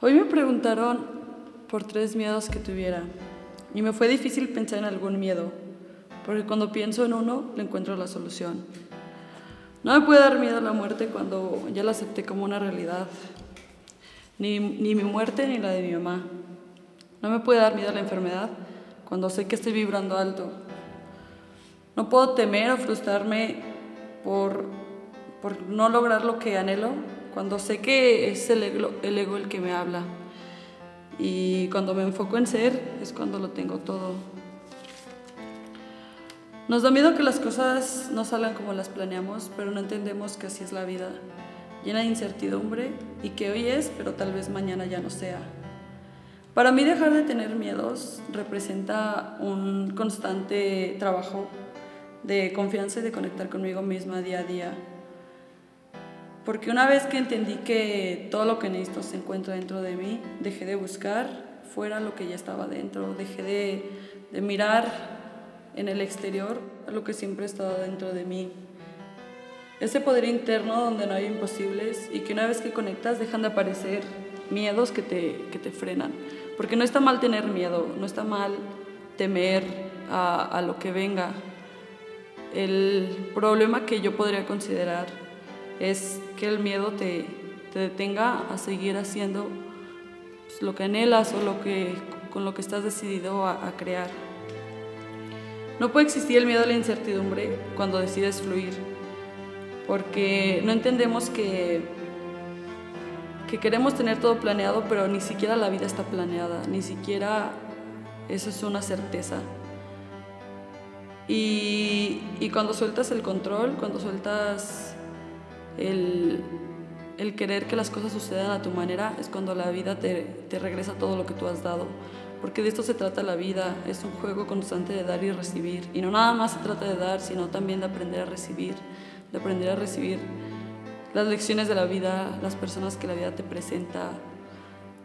Hoy me preguntaron por tres miedos que tuviera y me fue difícil pensar en algún miedo, porque cuando pienso en uno le encuentro la solución. No me puede dar miedo la muerte cuando ya la acepté como una realidad, ni, ni mi muerte ni la de mi mamá. No me puede dar miedo la enfermedad cuando sé que estoy vibrando alto. No puedo temer o frustrarme por, por no lograr lo que anhelo cuando sé que es el ego, el ego el que me habla. Y cuando me enfoco en ser es cuando lo tengo todo. Nos da miedo que las cosas no salgan como las planeamos, pero no entendemos que así es la vida, llena de incertidumbre y que hoy es, pero tal vez mañana ya no sea. Para mí dejar de tener miedos representa un constante trabajo de confianza y de conectar conmigo misma día a día porque una vez que entendí que todo lo que necesito se encuentra dentro de mí, dejé de buscar fuera lo que ya estaba dentro, dejé de, de mirar en el exterior lo que siempre ha estado dentro de mí. Ese poder interno donde no hay imposibles y que una vez que conectas dejan de aparecer miedos que te, que te frenan. Porque no está mal tener miedo, no está mal temer a, a lo que venga. El problema que yo podría considerar es que el miedo te, detenga a seguir haciendo pues, lo que anhelas o lo que, con lo que estás decidido a, crear. No puede existir el miedo a la incertidumbre cuando decides fluir, porque no entendemos que, que queremos tener todo planeado, pero ni siquiera la vida está planeada, ni siquiera eso es una certeza. Y, y cuando sueltas el control, cuando sueltas el, querer que las cosas sucedan a tu manera es cuando la vida te, te, regresa todo lo que tú has dado. Porque de esto se trata la vida, es un juego constante de dar y recibir. Y no nada más se trata de dar, sino también de aprender a recibir, de aprender a recibir las lecciones de la vida, las personas que la vida te presenta,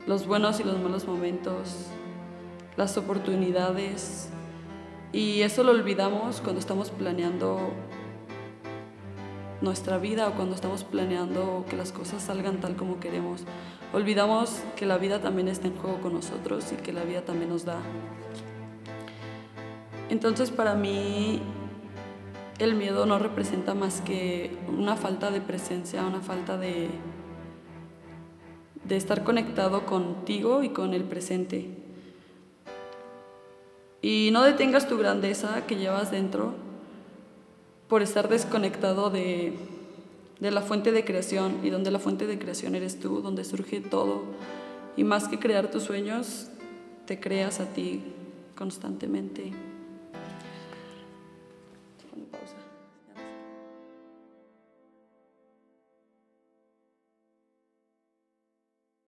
los buenos y los malos momentos, las oportunidades. Y eso lo olvidamos cuando estamos planeando nuestra vida o cuando estamos planeando que las cosas salgan tal como queremos. Olvidamos que la vida también está en juego con nosotros y que la vida también nos da. Entonces para mí el miedo no representa más que una falta de presencia, una falta de, de estar conectado contigo y con el presente. Y no detengas tu grandeza que llevas dentro por estar desconectado de, de la fuente de creación y donde la fuente de creación eres tú, donde surge todo. Y más que crear tus sueños, te creas a ti constantemente.